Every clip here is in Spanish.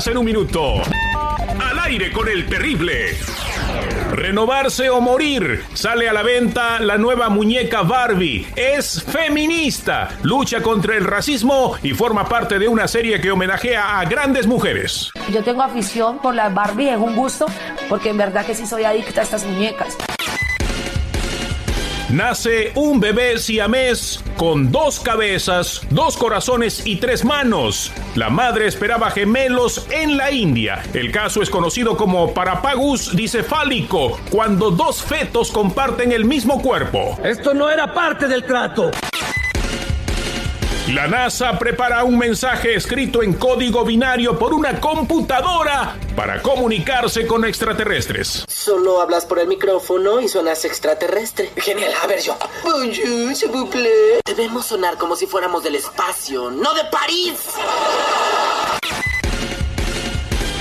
24 horas en un minuto. Al aire con el terrible. Renovarse o morir. Sale a la venta la nueva muñeca Barbie. Es feminista, lucha contra el racismo y forma parte de una serie que homenajea a grandes mujeres. Yo tengo afición por la Barbie, es un gusto, porque en verdad que sí soy adicta a estas muñecas. Nace un bebé siamés con dos cabezas, dos corazones y tres manos. La madre esperaba gemelos en la India. El caso es conocido como parapagus dicefálico, cuando dos fetos comparten el mismo cuerpo. Esto no era parte del trato. La NASA prepara un mensaje escrito en código binario por una computadora para comunicarse con extraterrestres. Solo hablas por el micrófono y suenas extraterrestre. Genial, a ver yo. Bonjour, s'il vous plaît. Debemos sonar como si fuéramos del espacio, no de París.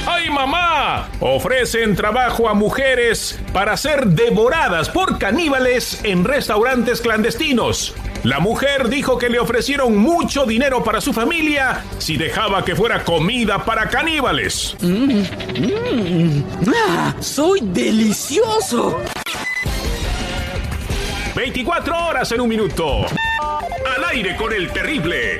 ¡Ay, mamá! Ofrecen trabajo a mujeres para ser devoradas por caníbales en restaurantes clandestinos. La mujer dijo que le ofrecieron mucho dinero para su familia si dejaba que fuera comida para caníbales. ¡Ah! ¡Soy delicioso! 24 horas en un minuto. Al aire con el terrible.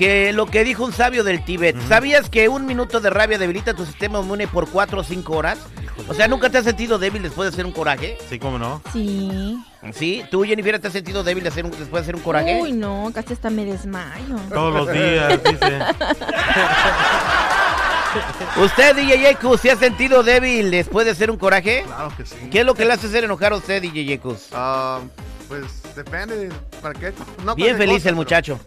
que lo que dijo un sabio del Tíbet, ¿sabías que un minuto de rabia debilita tu sistema inmune por 4 o 5 horas? O sea, ¿nunca te has sentido débil después de hacer un coraje? Sí, cómo no. Sí. ¿Sí? ¿Tú, Jennifer, te has sentido débil de hacer un- después de hacer un coraje? Uy, no, casi hasta me desmayo. Todos los días, dice. ¿Usted, DJ Yekus, se ha sentido débil después de hacer un coraje? Claro que sí. ¿Qué es lo que le hace hacer enojar a usted, DJ Yekus? Ah, pues depende de para qué. No Bien feliz cosa, el muchacho.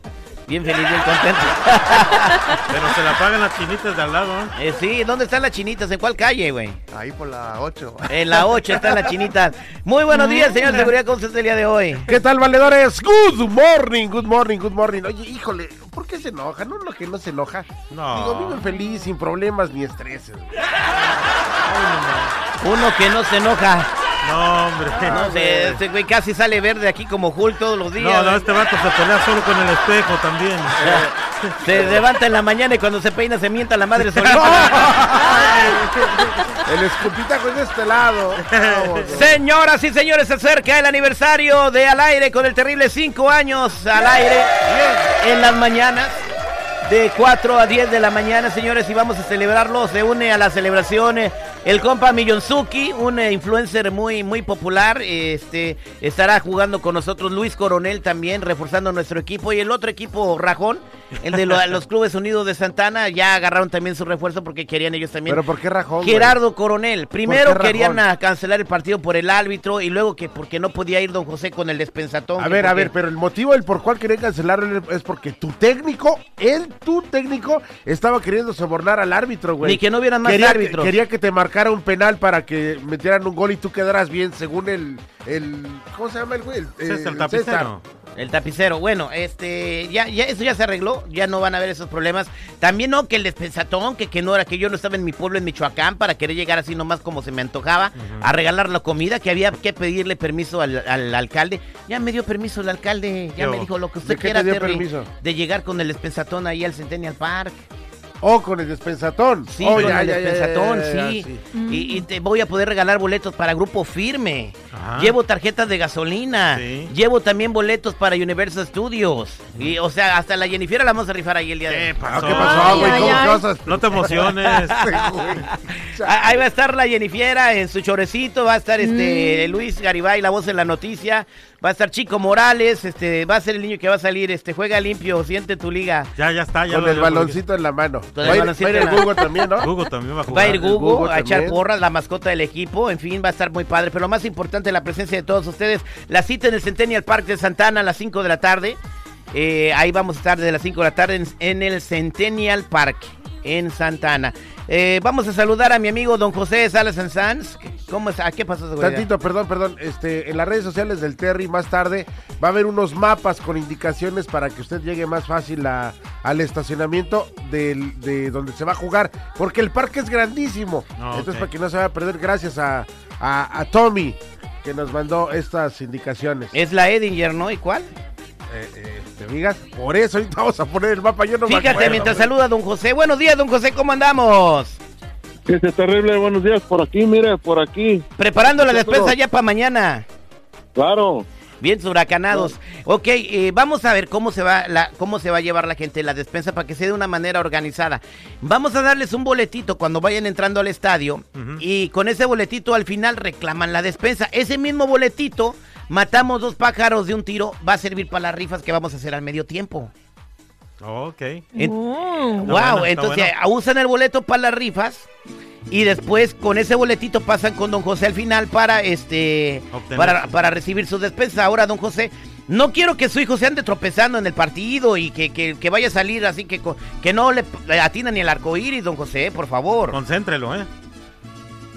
Bien feliz, bien contento. Pero se la pagan las chinitas de al lado. ¿eh? Eh, sí, ¿dónde están las chinitas? ¿En cuál calle, güey? Ahí por la 8. En la 8 están las chinitas. Muy buenos días, señor de seguridad, ¿cómo está el día de hoy? ¿Qué tal, valedores? Good morning, good morning, good morning. Oye, híjole, ¿por qué se enoja? No, lo que no se enoja. No. Digo, vive feliz, sin problemas ni estreses. Uno que no se enoja. No, hombre. No ese güey casi sale verde aquí como Hulk todos los días. No, no, este vato se pelea solo con el espejo también. Se levanta en la mañana y cuando se peina se mienta la madre solita. El escupitajo es de este lado. Señoras y señores, se acerca el aniversario de Al Aire con el terrible 5 años al aire en las mañanas. De 4 a 10 de la mañana, señores, y vamos a celebrarlo. Se une a la celebración eh, el compa Millonzuki, un eh, influencer muy, muy popular. Este estará jugando con nosotros Luis Coronel también, reforzando nuestro equipo. Y el otro equipo, Rajón, el de lo- los Clubes Unidos de Santana, ya agarraron también su refuerzo porque querían ellos también. ¿Pero por qué rajón, güey? Gerardo Coronel. Primero ¿Por qué querían cancelar el partido por el árbitro y luego que porque no podía ir don José con el despensatón. A que ver, a porque- ver, pero el motivo del por cual querían cancelarlo es porque tu técnico, él, tu técnico, estaba queriendo sobornar al árbitro, güey. Ni que no hubieran más quería árbitros. Que, quería que te marcara un penal para que metieran un gol y tú quedaras bien, según el, el ¿cómo se llama el güey? El, César, el el tapicero. El tapicero, bueno, este, ya, ya, eso ya se arregló, ya no van a haber esos problemas. También no, que el despensatón, que, que no era, que yo no estaba en mi pueblo, en Michoacán, para querer llegar así nomás como se me antojaba, a regalar la comida, que había que pedirle permiso al, al alcalde. Ya me dio permiso el alcalde, ya ¿Qué me dijo lo que usted ¿De qué quiera, te dio Terry, permiso? de llegar con el despensatón ahí al Centennial Park. Oh, con el despensatón. Sí, Oh, con ya, el ya, despensatón, ya, ya, sí. Y, y te voy a poder regalar boletos para Grupo Firme. Ajá. Llevo tarjetas de gasolina. Sí. Llevo también boletos para Universal Studios. Y, o sea, hasta la Jennifer la vamos a rifar ahí el día de hoy. ¿Qué pasó? ¿Qué pasó, güey? Ay, ¿Cómo ay, a- No te emociones. Ah, Ahí va a estar la Jennifiera en su chorecito, va a estar este Luis Garibay, la voz en la noticia, va a estar Chico Morales, este, va a ser el niño que va a salir, este, juega limpio, siente tu liga. Ya, ya está. Ya Con lo- el ya baloncito en la mano. Va a ir- baloncito va a ir en el la- Hugo también, ¿no? También va a Va a jugar. ir Gugu a echar porras, la mascota del equipo. En fin, va a estar muy padre. Pero lo más importante, la presencia de todos ustedes. La cita en el Centennial Park de Santana a las 5 de la tarde. Eh, ahí vamos a estar desde las 5 de la tarde en, en el Centennial Park en Santana. Eh, vamos a saludar a mi amigo don José Salas Sanz. ¿Cómo es? ¿A qué pasó, seguridad? Tantito, perdón, perdón. Este, en las redes sociales del Terry más tarde va a haber unos mapas con indicaciones para que usted llegue más fácil a- al estacionamiento del- de donde se va a jugar, porque el parque es grandísimo. Ah, Entonces para que no se vaya a perder, gracias a, a- a Tommy que nos mandó estas indicaciones. Es la Edinger, ¿no? ¿Y cuál? Eh, eh, ¿Te digas? Por eso ahorita vamos a poner el mapa. Yo no me Fíjate, acuerdo, mientras saluda a don José. Buenos días, don José, ¿cómo andamos? Este terrible, buenos días, por aquí, mire, por aquí. Preparando la despensa ya para mañana. Claro. Bien huracanados. Ok, eh, vamos a ver cómo se va la, cómo se va a llevar la gente la despensa para que sea de una manera organizada. Vamos a darles un boletito cuando vayan entrando al estadio y con ese boletito al final reclaman la despensa. Ese mismo boletito matamos dos pájaros de un tiro va a servir para las rifas que vamos a hacer al medio tiempo. Ok. En- Oh. Está wow, bueno, está entonces bueno. usan el boleto para las rifas y después con ese boletito pasan con don José al final para este para, para recibir su despensa. Ahora, don José, no quiero que su hijo se ande tropezando en el partido y que, que- que vaya a salir así que, co- que no le, le atina ni el arco iris, don José, por favor. Concéntrelo, ¿eh?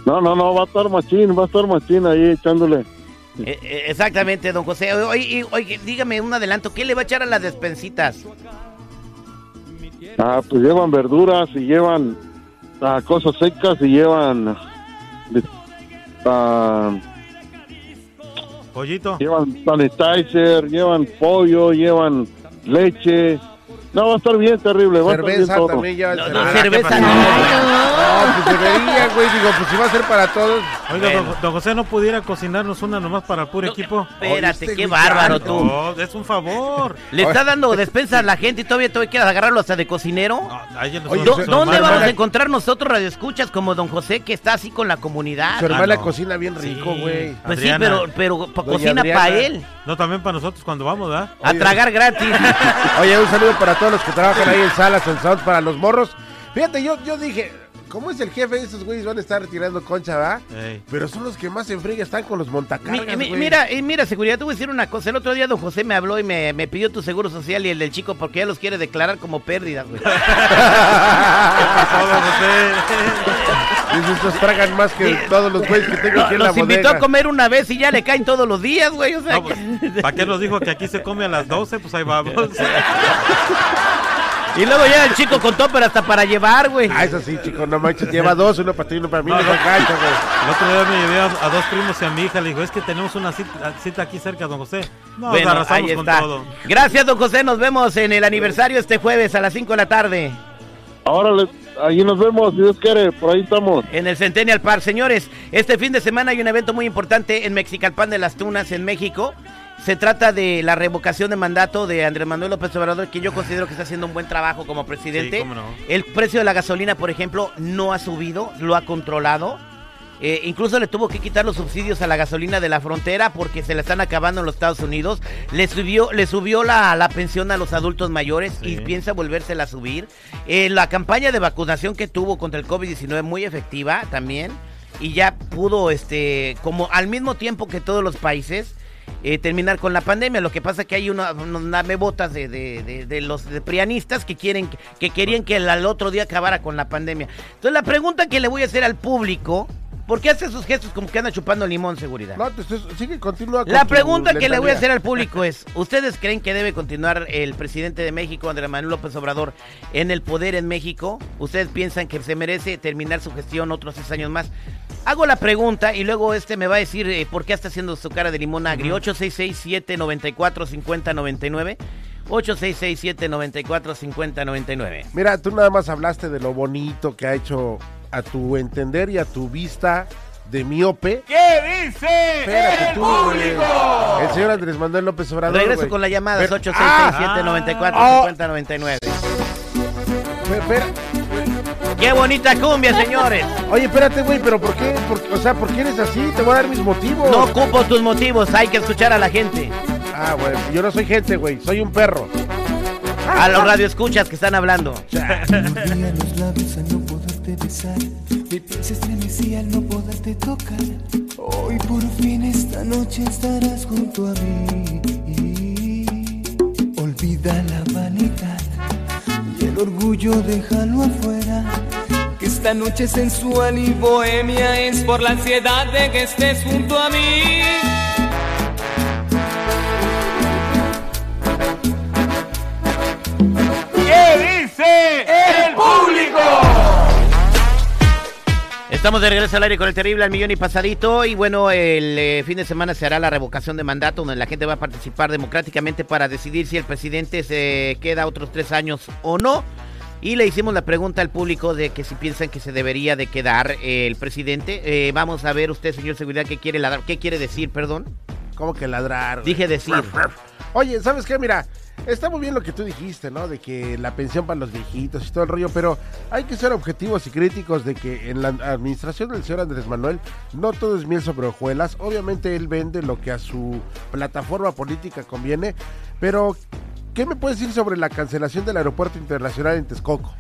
No, no, no, va a estar machín, va a estar machín ahí echándole. Eh, eh, exactamente, don José. Oye, oye, dígame un adelanto, ¿qué le va a echar a las despensitas? Ah, pues llevan verduras y llevan ah, cosas secas y llevan ah, Pollito. llevan sanitizer, llevan pollo, llevan leche. No, va a estar bien terrible, va a estar bien Cerveza también ya. No, cerveza. no, Ah, ¿qué cerveza no. No, pues debería, güey. Digo, pues si va a ser para todos. Oiga, Bueno. don, don José, ¿no pudiera cocinarnos una nomás para el puro equipo? Espérate, qué bárbaro tú. No, es un favor. ¿Le está dando despensa a la gente y todavía todavía quieres agarrarlo hasta de cocinero? No, Oye, son- ¿Dó- son ¿Dónde vamos a hermana- encontrar nosotros radioescuchas como don José que está así con la comunidad? Su hermana no. cocina bien rico, Sí. güey. Pues Adriana. sí, pero, pero cocina para él. No, también para nosotros cuando vamos, ¿verdad? A tragar gratis. Oye, un saludo para todos los que trabajan ahí en Salas, en Sound, para los morros. Fíjate, yo, yo dije, ¿cómo es el jefe? Esos güeyes van a estar tirando concha, ¿va? Ey. Pero son los que más en friega están con los montacargas, mi- güey. mira, mira, seguridad, te voy a decir una cosa. El otro día don José me habló y me, me pidió tu seguro social y el del chico porque ya los quiere declarar como pérdidas, güey. ¿Qué pasó, don José? Dice, estos tragan más que Sí. todos los güeyes que tengo aquí en la los invitó bodega. a comer una vez y ya le caen todos los días, güey. O sea, No, pues, ¿Para qué nos dijo que aquí se come a las 12? Pues ahí vamos. Y luego ya el chico contó, pero hasta para llevar, güey. Ah, eso sí, chico, no manches, lleva dos, uno para ti, uno para mí, No, no, güey. El otro día me llevé a, a dos primos y a mi hija. Le dijo, es que tenemos una cita, cita aquí cerca, don José. No, bueno, arrasamos ahí con todo. Gracias, don José. Nos vemos en el aniversario este jueves a las 5 de la tarde. Ahora le- ahí nos vemos, si Dios quiere, por ahí estamos. En el Centennial Park. Señores, este fin de semana hay un evento muy importante en Mexicalpan de las Tunas, en México. Se trata de la revocación de mandato de Andrés Manuel López Obrador, que yo considero que está haciendo un buen trabajo como presidente. Sí, cómo no. El precio de la gasolina, por ejemplo, no ha subido, lo ha controlado. Eh, incluso le tuvo que quitar los subsidios a la gasolina de la frontera porque se la están acabando en los Estados Unidos. Le subió, le subió la, la pensión a los adultos mayores y piensa volvérsela a subir. Eh, la campaña de vacunación que tuvo contra el COVID-19 muy efectiva también. Y ya pudo, este, como al mismo tiempo que todos los países, eh, terminar con la pandemia. Lo que pasa es que hay una- unos namebotas de, de, de- de los de prianistas que quieren que querían que el, al otro día acabara con la pandemia. Entonces la pregunta que le voy a hacer al público, ¿por qué hace esos gestos como que anda chupando limón, seguridad? No, estoy- sigue, continúa con La pregunta que le voy a hacer al público es, ¿ustedes creen que debe continuar el presidente de México, Andrés Manuel López Obrador, en el poder en México? ¿Ustedes piensan que se merece terminar su gestión otros seis años más? Hago la pregunta y luego este me va a decir eh, por qué está haciendo su cara de limón agrio. 866-794-5099. 866-794-5099. Mira, tú nada más hablaste de lo bonito que ha hecho a tu entender y a tu vista de miope. ¿Qué dice Espérate el tú, público? El señor Andrés Manuel López Obrador. Regreso güey. con la llamada, es Pero- 866-794-5099. ¡Qué bonita cumbia, señores! Oye, espérate, güey, pero ¿por qué? Por- o sea, ¿por qué eres así? Te voy a dar mis motivos. No ocupo tus motivos, hay que escuchar a la gente. Ah, güey, yo no soy gente, güey, soy un perro. A los radioescuchas que están hablando. Los labios al no poderte besar. Mi piel se estremecía al no poderte tocar. Hoy por fin esta noche estarás junto a mí. Olvida la vanidad orgullo déjalo afuera. Que esta noche sensual y bohemia es por la ansiedad de que estés junto a mí. ¿Qué dice Estamos de regreso al aire con el terrible al millón y pasadito. Y bueno, el eh, fin de semana se hará la revocación de mandato, donde la gente va a participar democráticamente para decidir si el presidente se queda otros tres años o no. Y le hicimos la pregunta al público de que si piensan que se debería de quedar eh, el presidente. Eh, vamos a ver usted, señor seguridad, qué quiere ladrar- qué quiere decir, perdón. ¿Cómo que ladrar? Dije decir. Oye, ¿sabes qué? Mira, está muy bien lo que tú dijiste, ¿no? De que la pensión para los viejitos y todo el rollo, pero hay que ser objetivos y críticos de que en la administración del señor Andrés Manuel no todo es miel sobre hojuelas. Obviamente él vende lo que a su plataforma política conviene, pero ¿qué me puedes decir sobre la cancelación del aeropuerto internacional en Texcoco?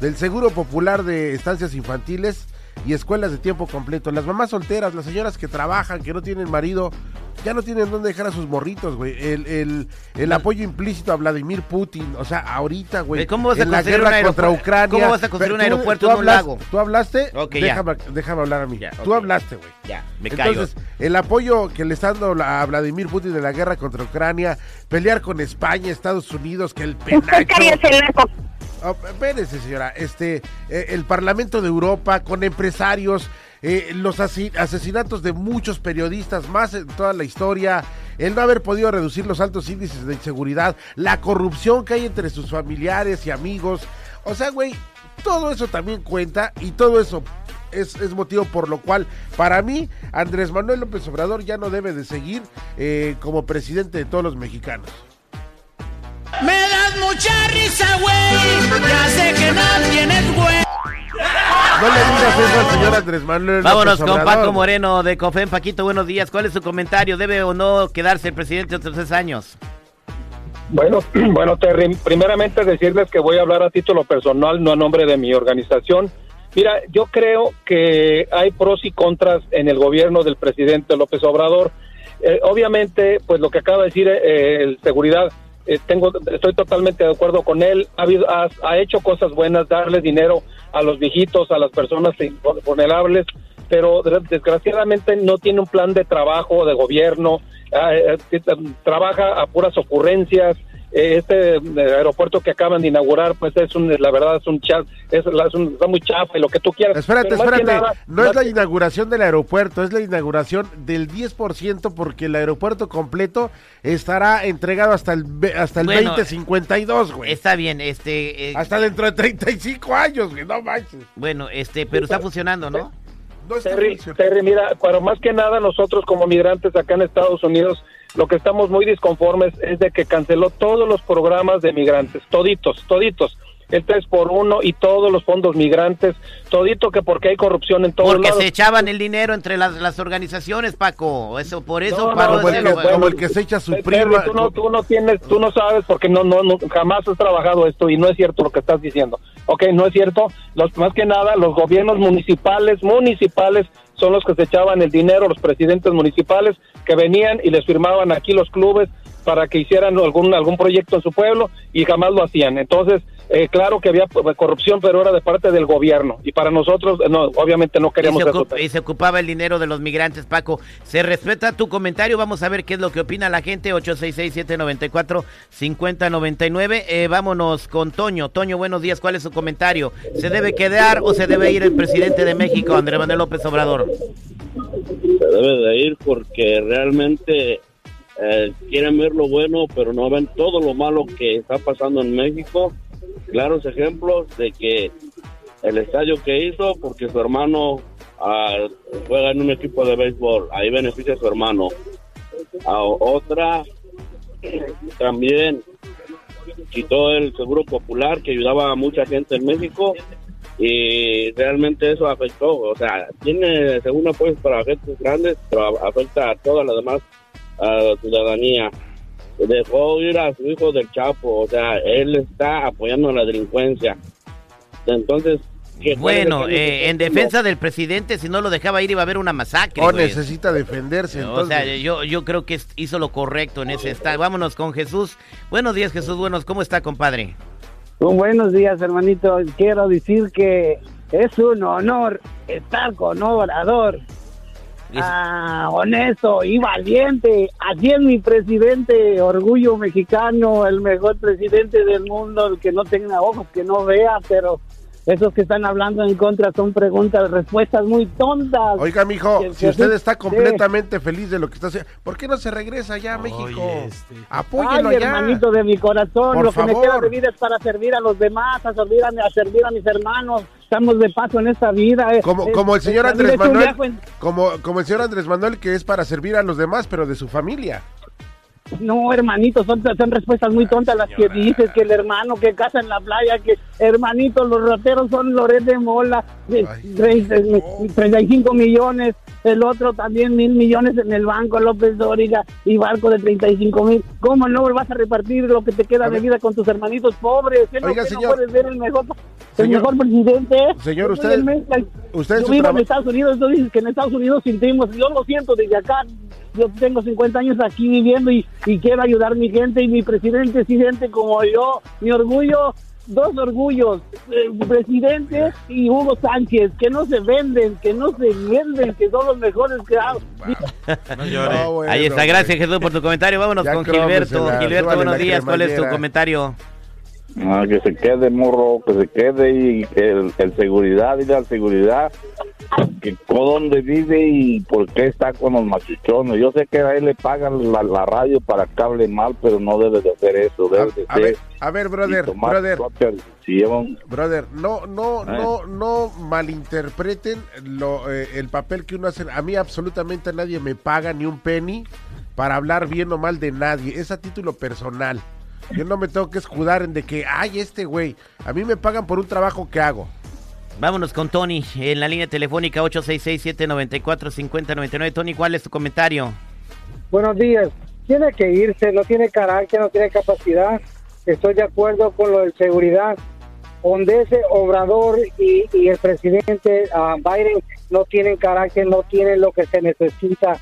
Del seguro popular de estancias infantiles y escuelas de tiempo completo. Las mamás solteras, las señoras que trabajan, que no tienen marido, ya no tienen dónde dejar a sus morritos, güey. El, el, el apoyo implícito a Vladimir Putin, o sea, ahorita, güey. ¿Cómo vas a en la construir guerra un contra aeropuerto? Ucrania. ¿Cómo vas a construir un tú- aeropuerto tú en un lago? ¿Tú hablaste? Ok, ya. déjame, déjame hablar a mí. Ya, Tú hablaste, güey. Ya, me caigo. Entonces, el apoyo que le está dando a Vladimir Putin en la guerra contra Ucrania, pelear con España, Estados Unidos, que el penacho... Oh, espérese, señora. Este, eh, el Parlamento de Europa, con empresarios, eh, los asesinatos de muchos periodistas, más en toda la historia, el no haber podido reducir los altos índices de inseguridad, la corrupción que hay entre sus familiares y amigos. O sea, güey, todo eso también cuenta y todo eso es, es motivo por lo cual, para mí, Andrés Manuel López Obrador ya no debe de seguir eh, como presidente de todos los mexicanos. Me das mucha risa, güey. Ya sé que no tienes güey. No le digas eso al señor Andrés Manuel Vámonos López con. Paco Moreno de Cofen. Paquito, buenos días. ¿Cuál es su comentario? ¿Debe o no quedarse el presidente otros tres años? Bueno, bueno, Terry, primeramente decirles que voy a hablar a título personal, no a nombre de mi organización. Mira, yo creo que hay pros y contras en el gobierno del presidente López Obrador. Eh, obviamente, pues lo que acaba de decir eh, el seguridad, eh, tengo, estoy totalmente de acuerdo con él. Ha, habido- ha, ha hecho cosas buenas, darle dinero a los viejitos, a las personas vulnerables, pero de- desgraciadamente no tiene un plan de trabajo de gobierno. eh, eh, trabaja a puras ocurrencias. Eh, Este eh, aeropuerto que acaban de inaugurar, pues es un, la verdad es un chat, es, la- es un- está muy chafa y lo que tú quieras. Espérate, espérate. nada, no es la que- inauguración del aeropuerto, es la inauguración del 10% porque el aeropuerto completo estará entregado hasta el, ve- hasta el Bueno, 2052, güey. Está bien, este... eh, Hasta dentro de 35 años, güey, no manches. Bueno, este, pero está funcionando, ¿no? Terry, Terry, mira, pero más que nada nosotros como migrantes acá en Estados Unidos, lo que estamos muy disconformes es de que canceló todos los programas de migrantes, toditos, toditos. el 3 por 1 y todos los fondos migrantes, todito que porque hay corrupción en todos Porque lados. se echaban el dinero entre las, las organizaciones, Paco. Eso, por eso No, paró no, ese- bueno, bueno, como el que se echa su prima. Tú no, tú no tienes, tú no sabes porque no, no, no, jamás has trabajado esto y no es cierto lo que estás diciendo. Ok, no es cierto. Los, más que nada, los gobiernos municipales, municipales son los que se echaban el dinero, los presidentes municipales que venían y les firmaban aquí los clubes para que hicieran algún algún proyecto en su pueblo y jamás lo hacían. Entonces, eh, claro que había pues, corrupción, pero era de parte del gobierno y para nosotros, eh, no, obviamente no y queríamos se, eso. ocup- y se ocupaba el dinero de los migrantes, Paco. Se respeta tu comentario. Vamos a ver qué es lo que opina la gente. 866-794-5099. Eh, vámonos con Toño. Toño, buenos días. ¿Cuál es su comentario? ¿Se debe quedar o se debe ir el presidente de México, Andrés Manuel López Obrador? se debe de ir porque realmente eh, quieren ver lo bueno, pero no ven todo lo malo que está pasando en México. Claros ejemplos de que el estadio que hizo, porque su hermano ah, juega en un equipo de béisbol, ahí beneficia a su hermano. A otra, también quitó el seguro popular que ayudaba a mucha gente en México y realmente eso afectó, o sea, tiene según apoyos para agentes grandes, pero afecta a toda la demás ah, ciudadanía. Dejó ir a su hijo del Chapo, o sea, él está apoyando a la delincuencia. Entonces, ¿qué- cuál es el Bueno, eh, en defensa del presidente, si no lo dejaba ir iba a haber una masacre. O güey. necesita defenderse. O sea, entonces. yo, yo creo que hizo lo correcto en ese estado. Vámonos con Jesús. Buenos días, Jesús. Buenos, ¿cómo está, compadre? Un buenos días, hermanito. Quiero decir que es un honor estar con Obrador. Ah, honesto y valiente. Así es mi presidente, orgullo mexicano, el mejor presidente del mundo, el que no tenga ojos, que no vea, pero esos que están hablando en contra son preguntas, respuestas muy tontas. Oiga, mijo, Que- si que usted sí, está sí. completamente feliz de lo que está haciendo, ¿por qué no se regresa ya a México? Apóyelo Ay, ya. hermanito de mi corazón, Por lo que me favor. queda de vida es para servir a los demás, a servir a, a servir a mis hermanos. Estamos de paso en esta vida. eh. Como, como el señor Andrés Manuel, en- como, como el señor Andrés Manuel que es para servir a los demás, pero de su familia. No, hermanito, son, son respuestas muy tontas las que dices, que el hermano que casa en la playa, que hermanito, los rateros son Loret de Mola, de treinta- 35 millones, el otro también mil millones en el banco, López Dóriga, y Barco de 35 mil. ¿Cómo no vas a repartir lo que te queda de vida con tus hermanitos pobres? ¿Qué no, Oiga, no señor. puedes ver el mejor, el Señor. mejor presidente? Señor, usted- el usted en yo vivo en Estados Unidos, tú dices que en Estados Unidos sentimos, yo lo siento desde acá, yo tengo 50 años aquí viviendo y, y quiero ayudar a mi gente y mi presidente es gente como yo, mi orgullo, dos orgullos, el presidente y Hugo Sánchez, que no se venden, que no se venden, que son los mejores que hago. Ahí está, gracias Jesús por tu comentario. Vámonos Ya con Gilberto. Gilberto, buenos días. ¿Cuál es tu comentario? Ah, que se quede, morro, que se quede y que el, el seguridad, dile al seguridad que con dónde vive y por qué está con los machuchones. Yo sé que a él le pagan la, la radio para que hable mal, pero no debe de hacer eso. Debe de A ser ver, a ver, y brother, brother, brother, no, no, Eh. no, no malinterpreten lo, eh, el papel que uno hace. A mí absolutamente nadie me paga ni un penny para hablar bien o mal de nadie. Es a título personal. Yo no me tengo que escudar en de que, ay, este güey, a mí me pagan por un trabajo que hago. Vámonos con Tony en la línea telefónica 866-794-5099. Tony, ¿cuál es tu comentario? Buenos días. Tiene que irse, no tiene carácter, no tiene capacidad. Estoy de acuerdo con lo de seguridad. Donde ese Obrador y, y el presidente ah, Biden no tienen carácter, no tienen lo que se necesita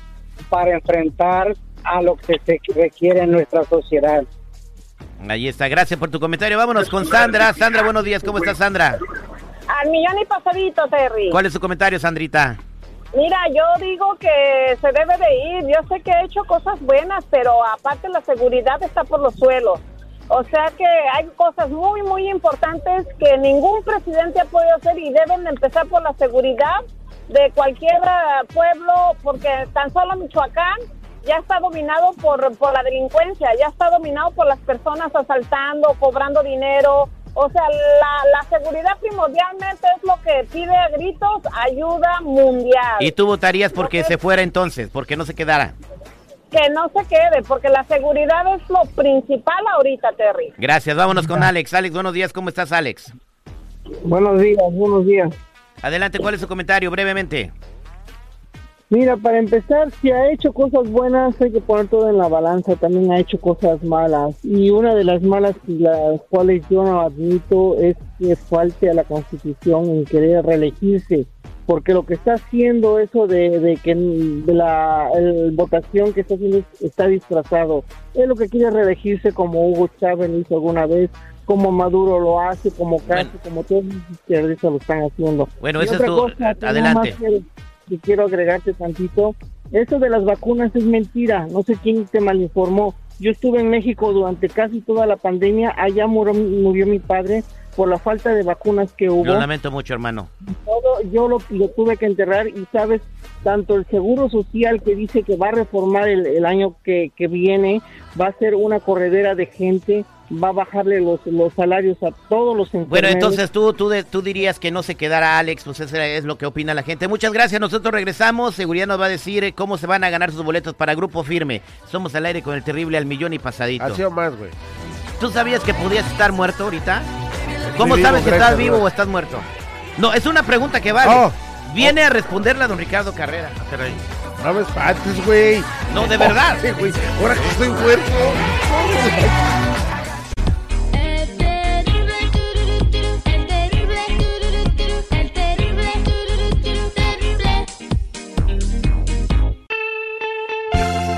para enfrentar a lo que se requiere en nuestra sociedad. Ahí está, gracias por tu comentario. Vámonos con Sandra. Sandra, buenos días. ¿Cómo estás, Sandra? Al millón y pasadito, Terry. ¿Cuál es tu comentario, Sandrita? Mira, yo digo que se debe de ir. Yo sé que he hecho cosas buenas, pero aparte la seguridad está por los suelos. O sea que hay cosas muy, muy importantes que ningún presidente ha podido hacer y deben de empezar por la seguridad de cualquier pueblo, porque tan solo Michoacán ya está dominado por, por la delincuencia, ya está dominado por las personas asaltando, cobrando dinero. O sea, la, la seguridad primordialmente es lo que pide a gritos ayuda mundial. ¿Y tú votarías porque se fuera entonces, porque no se quedara? que no se quede, porque la seguridad es lo principal ahorita, Terry. Gracias, vámonos con Alex. Alex, buenos días, ¿cómo estás, Alex? Buenos días, buenos días. Adelante, ¿cuál es su comentario? Brevemente. Mira, para empezar, si ha hecho cosas buenas, hay que poner todo en la balanza. También ha hecho cosas malas. Y una de las malas, las cuales yo no admito, es que falte a la Constitución en querer reelegirse. Porque lo que está haciendo eso de, de que de la el- votación que está haciendo es- está disfrazado. Es lo que quiere reelegirse como Hugo Chávez hizo alguna vez, como Maduro lo hace, como Castro, como todos los izquierdistas lo están haciendo. Bueno, Y ese es tu- cosa, adelante. Que quiero agregarte tantito. Eso de las vacunas es mentira. No sé quién te malinformó. Yo estuve en México durante casi toda la pandemia. Allá murió, murió mi padre por la falta de vacunas que hubo. Lo lamento mucho, hermano. Todo yo lo, lo tuve que enterrar y sabes, tanto el Seguro Social que dice que va a reformar el, el año que, que viene, va a ser una corredera de gente, va a bajarle los, los salarios a todos los enfermeros. Bueno, entonces tú, tú, de- tú dirías que no se quedara Alex, pues eso es lo que opina la gente. Muchas gracias, nosotros regresamos. Seguridad nos va a decir eh, cómo se van a ganar sus boletos para Grupo Firme. Somos al aire con el terrible al millón y pasadito. Ha sido más, güey. ¿Tú sabías que podías estar muerto ahorita? ¿Cómo vivo, sabes que gracias, estás vivo bro. o estás muerto? No, es una pregunta que vale. Oh. Viene a responderla don Ricardo Carrera. No me espantes, güey. No, de verdad. Sí, güey. Ahora que estoy muerto.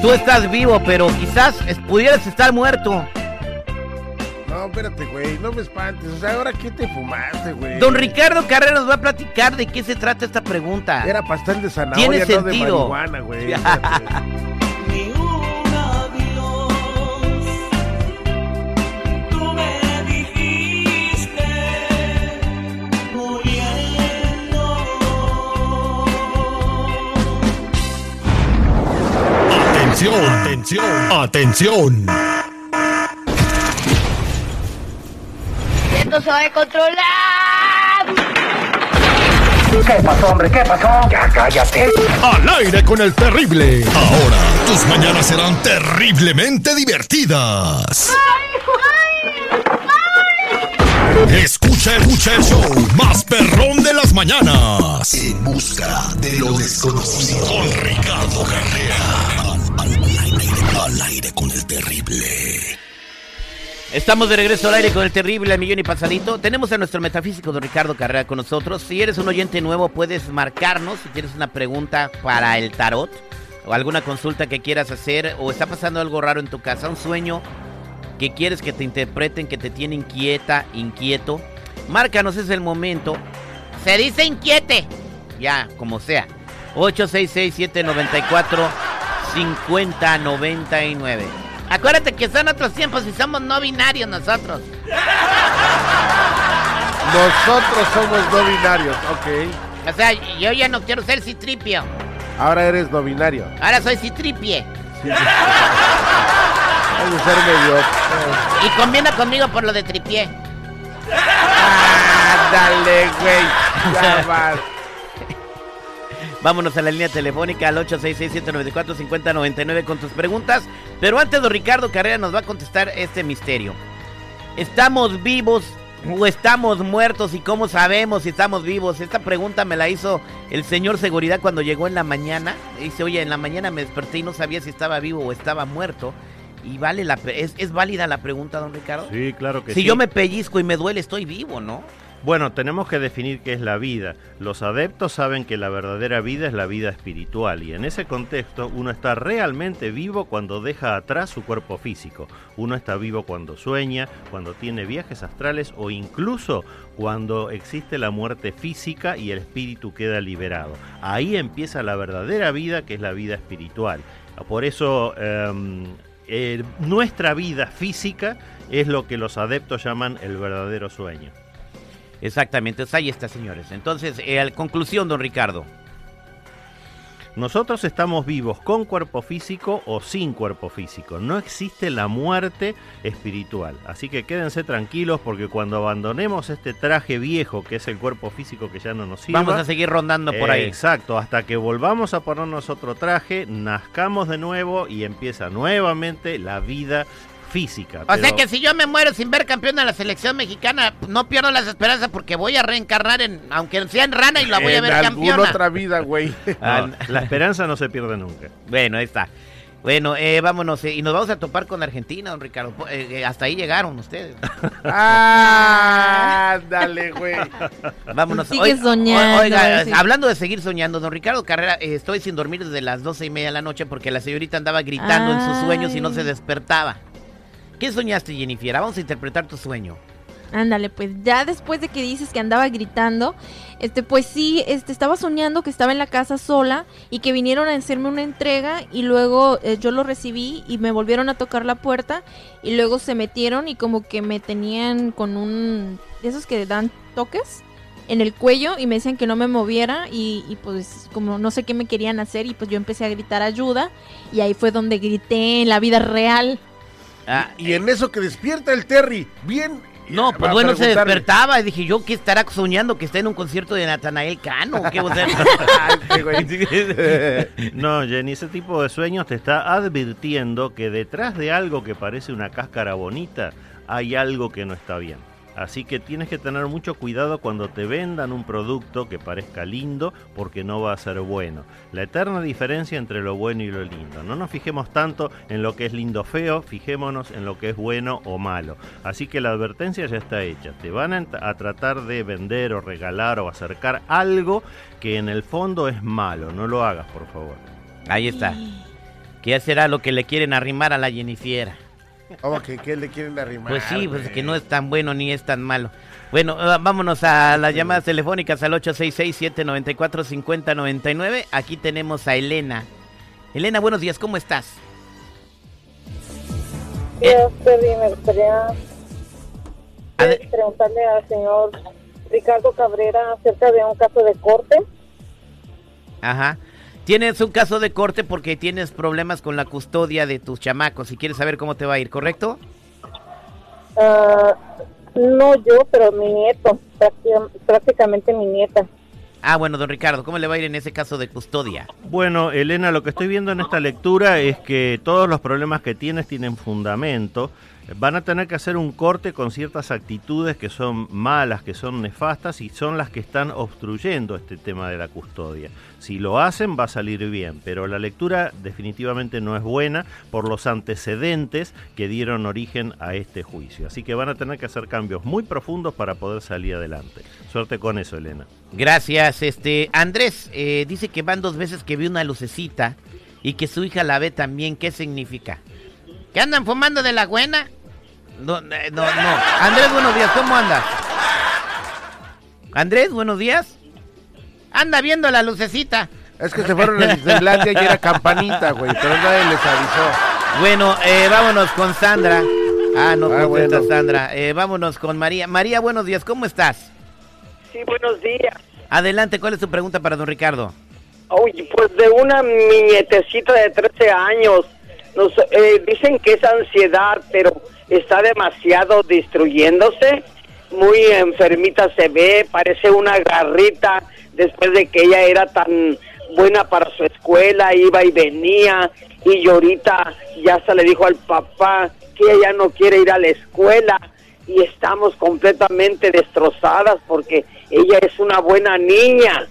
Tú estás vivo, pero quizás pudieras estar muerto. No, espérate, güey. No me espantes. O sea, ¿ahora qué te fumaste, güey? Don Ricardo Carrera nos va a platicar de qué se trata esta pregunta. Era pastel de zanahoria, Tiene no de sentido. marihuana, güey. atención. Esto se va a controlar. ¿Qué pasó, hombre? ¿Qué pasó? Ya cállate. Al aire con el terrible. Ahora, tus mañanas serán terriblemente divertidas. Escucha, escucha el show más perrón de las mañanas. En busca de lo desconocido. Con Ricardo Carrera. Al, aire, con el terrible. Estamos de regreso al aire con el terrible al millón y pasadito. Tenemos a nuestro metafísico don Ricardo Carrera con nosotros. Si eres un oyente nuevo, puedes marcarnos si tienes una pregunta para el tarot o alguna consulta que quieras hacer o está pasando algo raro en tu casa, un sueño que quieres que te interpreten, que te tiene inquieta, inquieto. Márcanos, es el momento. Se dice inquiete. Ya, como sea. 866-794-5099. Acuérdate que son otros tiempos y somos no binarios nosotros. Nosotros somos no binarios, ok. O sea, yo ya no quiero ser citripio. Ahora eres no binario. Ahora soy citripie. Hay de ser medio. Y combina conmigo por lo de tripié. Dale, güey. Ya vas. Vámonos a la línea telefónica al 866-794-5099 con tus preguntas. Pero antes, don Ricardo Carrera nos va a contestar este misterio. ¿Estamos vivos o estamos muertos? ¿Y cómo sabemos si estamos vivos? Esta pregunta me la hizo el señor Seguridad cuando llegó en la mañana. Dice, oye, en la mañana me desperté y no sabía si estaba vivo o estaba muerto. Y vale la es, es válida la pregunta, don Ricardo. Sí, claro que si sí. yo me pellizco y me duele, estoy vivo, ¿no? Bueno, tenemos que definir qué es la vida. Los adeptos saben que la verdadera vida es la vida espiritual y en ese contexto uno está realmente vivo cuando deja atrás su cuerpo físico. Uno está vivo cuando sueña, cuando tiene viajes astrales o incluso cuando existe la muerte física y el espíritu queda liberado. Ahí empieza la verdadera vida que es la vida espiritual. Por eso em, eh, nuestra vida física es lo que los adeptos llaman el verdadero sueño. Exactamente, pues ahí está, señores. Entonces, eh, al conclusión, don Ricardo. Nosotros estamos vivos con cuerpo físico o sin cuerpo físico. No existe la muerte espiritual. Así que quédense tranquilos porque cuando abandonemos este traje viejo que es el cuerpo físico que ya no nos sirve. Vamos a seguir rondando por ahí. Exacto, hasta que volvamos a ponernos otro traje, nazcamos de nuevo y empieza nuevamente la vida física. O sea que si yo me muero sin ver campeón de la selección mexicana, no pierdo las esperanzas porque voy a reencarnar en, aunque sea en rana y la voy a En ver campeona. otra vida, güey. No, la esperanza no se pierde nunca. Bueno, ahí está. Bueno, eh, vámonos. eh, y nos vamos a topar con Argentina, don Ricardo. Eh, eh, hasta ahí llegaron ustedes. Ándale, güey. Vámonos. Sigue Oiga, soñando, Oiga, sí. hablando de seguir soñando, don Ricardo Carrera, eh, estoy sin dormir desde las doce y media de la noche porque la señorita andaba gritando en sus sueños y no se despertaba. ¿Qué soñaste, Jennifer? Vamos a interpretar tu sueño. Ándale, pues ya después de que dices que andaba gritando, este, pues sí, este, estaba soñando que estaba en la casa sola y que vinieron a hacerme una entrega y luego eh, yo lo recibí y me volvieron a tocar la puerta y luego se metieron y como que me tenían con un, de esos que dan toques en el cuello y me decían que no me moviera y, y pues como no sé qué me querían hacer y pues yo empecé a gritar ayuda y ahí fue donde grité en la vida real. Ah, y en eso que despierta el Terry, bien. No, pues para bueno, se despertaba y dije yo que estará soñando que está en un concierto de Natanael Cano. ¿Qué? O sea, No, Jenny, ese tipo de sueños te está advirtiendo que detrás de algo que parece una cáscara bonita hay algo que no está bien. Así que tienes que tener mucho cuidado cuando te vendan un producto que parezca lindo porque no va a ser bueno. La eterna diferencia entre lo bueno y lo lindo. No nos fijemos tanto en lo que es lindo o feo, fijémonos en lo que es bueno o malo. Así que la advertencia ya está hecha. Te van a, a tratar de vender o regalar o acercar algo que en el fondo es malo. No lo hagas, por favor. Ahí está. ¿Qué será lo que le quieren arrimar a la Jennifer? ¿Cómo que qué le quieren arrimar? Pues sí, pues que no es tan bueno ni es tan malo. Bueno, ah, vámonos a las llamadas telefónicas al 866-794-5099. Aquí tenemos a Elena. Elena, buenos días, ¿cómo estás? Yo, me gustaría preguntarle al señor Ricardo Cabrera acerca de un caso de corte. Ajá. Tienes un caso de corte porque tienes problemas con la custodia de tus chamacos y quieres saber cómo te va a ir, ¿correcto? Ah, no yo, pero mi nieto, prácti- prácticamente mi nieta. Ah, bueno, don Ricardo, ¿cómo le va a ir en ese caso de custodia? Bueno, Elena, lo que estoy viendo en esta lectura es que todos los problemas que tienes tienen fundamento. Van a tener que hacer un corte con ciertas actitudes que son malas, que son nefastas y son las que están obstruyendo este tema de la custodia. Si lo hacen va a salir bien, pero la lectura definitivamente no es buena por los antecedentes que dieron origen a este juicio. Así que van a tener que hacer cambios muy profundos para poder salir adelante. Suerte con eso, Elena. Gracias, este Andrés eh, dice que van dos veces que vio una lucecita y que su hija la ve también. ¿Qué significa? ¿Que andan fumando de la buena? No, eh, no, no. Andrés, buenos días, ¿cómo andas? Andrés, buenos días. Anda viendo la lucecita. Es que se fueron a Disneylandia y era campanita, güey, pero nadie les avisó. Bueno, eh, vámonos con Sandra. Ah, no Ah, contesta bueno. Sandra. Eh, vámonos con María. María, buenos días, ¿cómo estás? Sí, buenos días. Adelante, ¿cuál es tu pregunta para don Ricardo? Oye, pues de una nietecita de 13 años. Nos, eh, dicen que es ansiedad, pero está demasiado destruyéndose. Muy enfermita se ve, parece una garrita después de que ella era tan buena para su escuela, iba y venía. Y ahorita ya se le dijo al papá que ella no quiere ir a la escuela. Y estamos completamente destrozadas porque ella es una buena niña.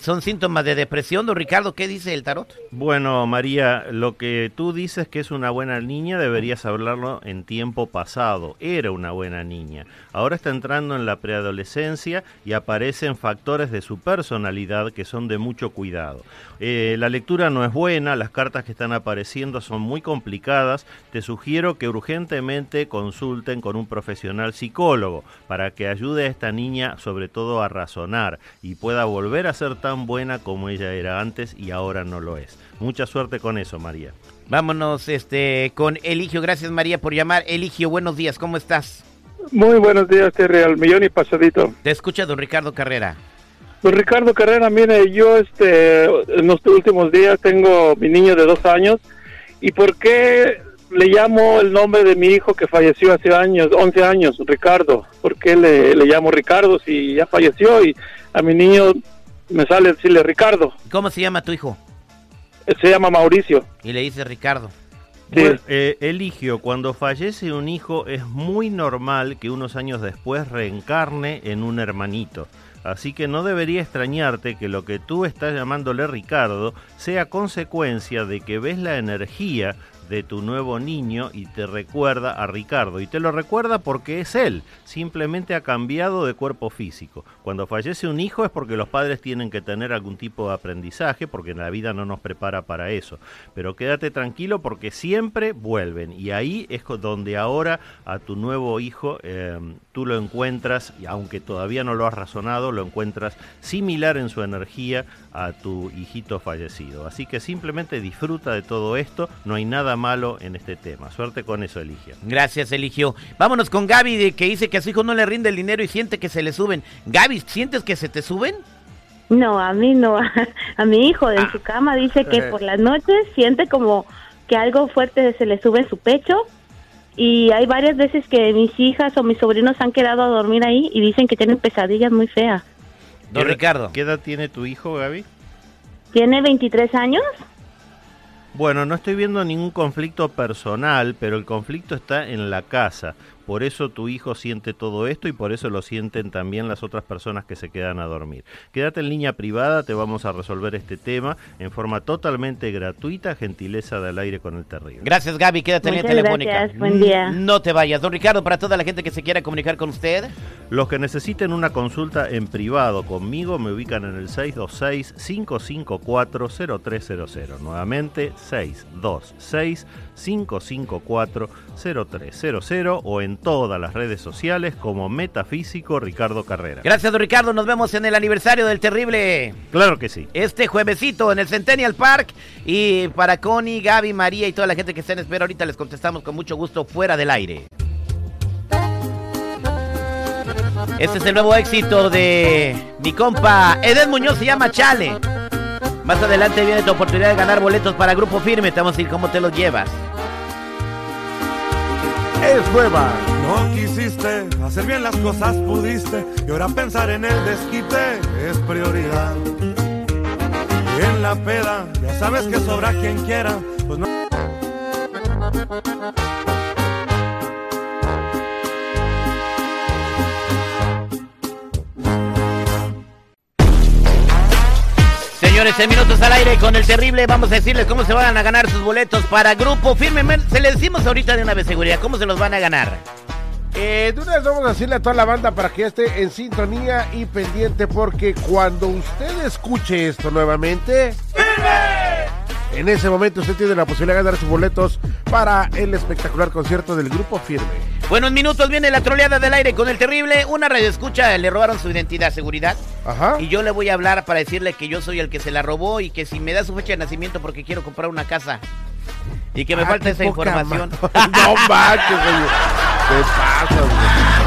¿Son síntomas de depresión, don Ricardo? ¿Qué dice el tarot? Bueno, María, lo que tú dices que es una buena niña deberías hablarlo en tiempo pasado. Era una buena niña. Ahora está entrando en la preadolescencia y aparecen factores de su personalidad que son de mucho cuidado. Eh, la lectura no es buena, las cartas que están apareciendo son muy complicadas. Te sugiero que urgentemente consulten con un profesional psicólogo para que ayude a esta niña sobre todo a razonar y pueda volver a ser tan buena como ella era antes y ahora no lo es. Mucha suerte con eso, María. Vámonos este, con Eligio. Gracias, María, por llamar. Eligio, buenos días, ¿cómo estás? Muy buenos días, Terry, al millón y pasadito. Te escucha don Ricardo Carrera. Pues Ricardo Carrera, mire, yo este, en los últimos días tengo mi niño de dos años. ¿Y por qué le llamo el nombre de mi hijo que falleció hace años, 11 años, Ricardo? ¿Por qué le, le llamo Ricardo si ya falleció y a mi niño me sale decirle Ricardo? ¿Cómo se llama tu hijo? Se llama Mauricio. Y le dice Ricardo. Bueno, eh, Eligio, cuando fallece un hijo es muy normal que unos años después reencarne en un hermanito. Así que no debería extrañarte que lo que tú estás llamándole Ricardo sea consecuencia de que ves la energía de tu nuevo niño y te recuerda a Ricardo. Y te lo recuerda porque es él, simplemente ha cambiado de cuerpo físico. Cuando fallece un hijo es porque los padres tienen que tener algún tipo de aprendizaje, porque la vida no nos prepara para eso. Pero quédate tranquilo porque siempre vuelven. Y ahí es donde ahora a tu nuevo hijo eh, tú lo encuentras, y aunque todavía no lo has razonado, lo encuentras similar en su energía a tu hijito fallecido. Así que simplemente disfruta de todo esto, no hay nada malo en este tema. Suerte con eso, Eligio. Gracias, Eligio. Vámonos con Gaby, de que dice que a su hijo no le rinde el dinero y siente que se le suben. Gaby, ¿sientes que se te suben? No, a mí no. A mi hijo en su cama dice que por las noches siente como que algo fuerte se le sube en su pecho. Y hay varias veces que mis hijas o mis sobrinos han quedado a dormir ahí y dicen que tienen pesadillas muy feas. Don Ricardo. ¿Qué edad tiene tu hijo, Gaby? Tiene 23 años. Bueno, no estoy viendo ningún conflicto personal, pero el conflicto está en la casa. Por eso tu hijo siente todo esto y por eso lo sienten también las otras personas que se quedan a dormir. Quédate en línea privada, te vamos a resolver este tema en forma totalmente gratuita, gentileza del aire con el terrible. Gracias, Gaby. Quédate en línea telefónica. gracias, buen día. No te vayas. Don Ricardo, para toda la gente que se quiera comunicar con usted. Los que necesiten una consulta en privado conmigo me ubican en el 626-554-0300. Nuevamente, 626-554-0300 o en todas las redes sociales como Metafísico Ricardo Carrera. Gracias, don Ricardo. Nos vemos en el aniversario del terrible. Claro que sí. Este juevesito en el Centennial Park. Y para Connie, Gaby, María y toda la gente que está en espera, ahorita les contestamos con mucho gusto fuera del aire. Este es el nuevo éxito de mi compa Eden Muñoz, se llama Chale. Más adelante viene tu oportunidad de ganar boletos para Grupo Firme. Te vamos a decir cómo te los llevas. Es nueva. No quisiste hacer bien las cosas, pudiste. Y ahora pensar en el desquite es prioridad. Y en la peda, ya sabes que sobra quien quiera. Pues no. Señores, en minutos al aire con el terrible, vamos a decirles cómo se van a ganar sus boletos para Grupo Firme. Se les decimos ahorita de una vez seguridad, ¿cómo se los van a ganar? Eh, de una vez vamos a decirle a toda la banda para que esté en sintonía y pendiente porque cuando usted escuche esto nuevamente, en ese momento usted tiene la posibilidad de ganar sus boletos para el espectacular concierto del grupo Firme. Buenos minutos, viene la troleada del aire con el terrible. Una radio escucha, le robaron su identidad, seguridad. Ajá. Y yo le voy a hablar para decirle que yo soy el que se la robó y que si me da su fecha de nacimiento porque quiero comprar una casa. Y que me Ah, falta qué esa información. ma- no manches, oye. Te pasas, güey.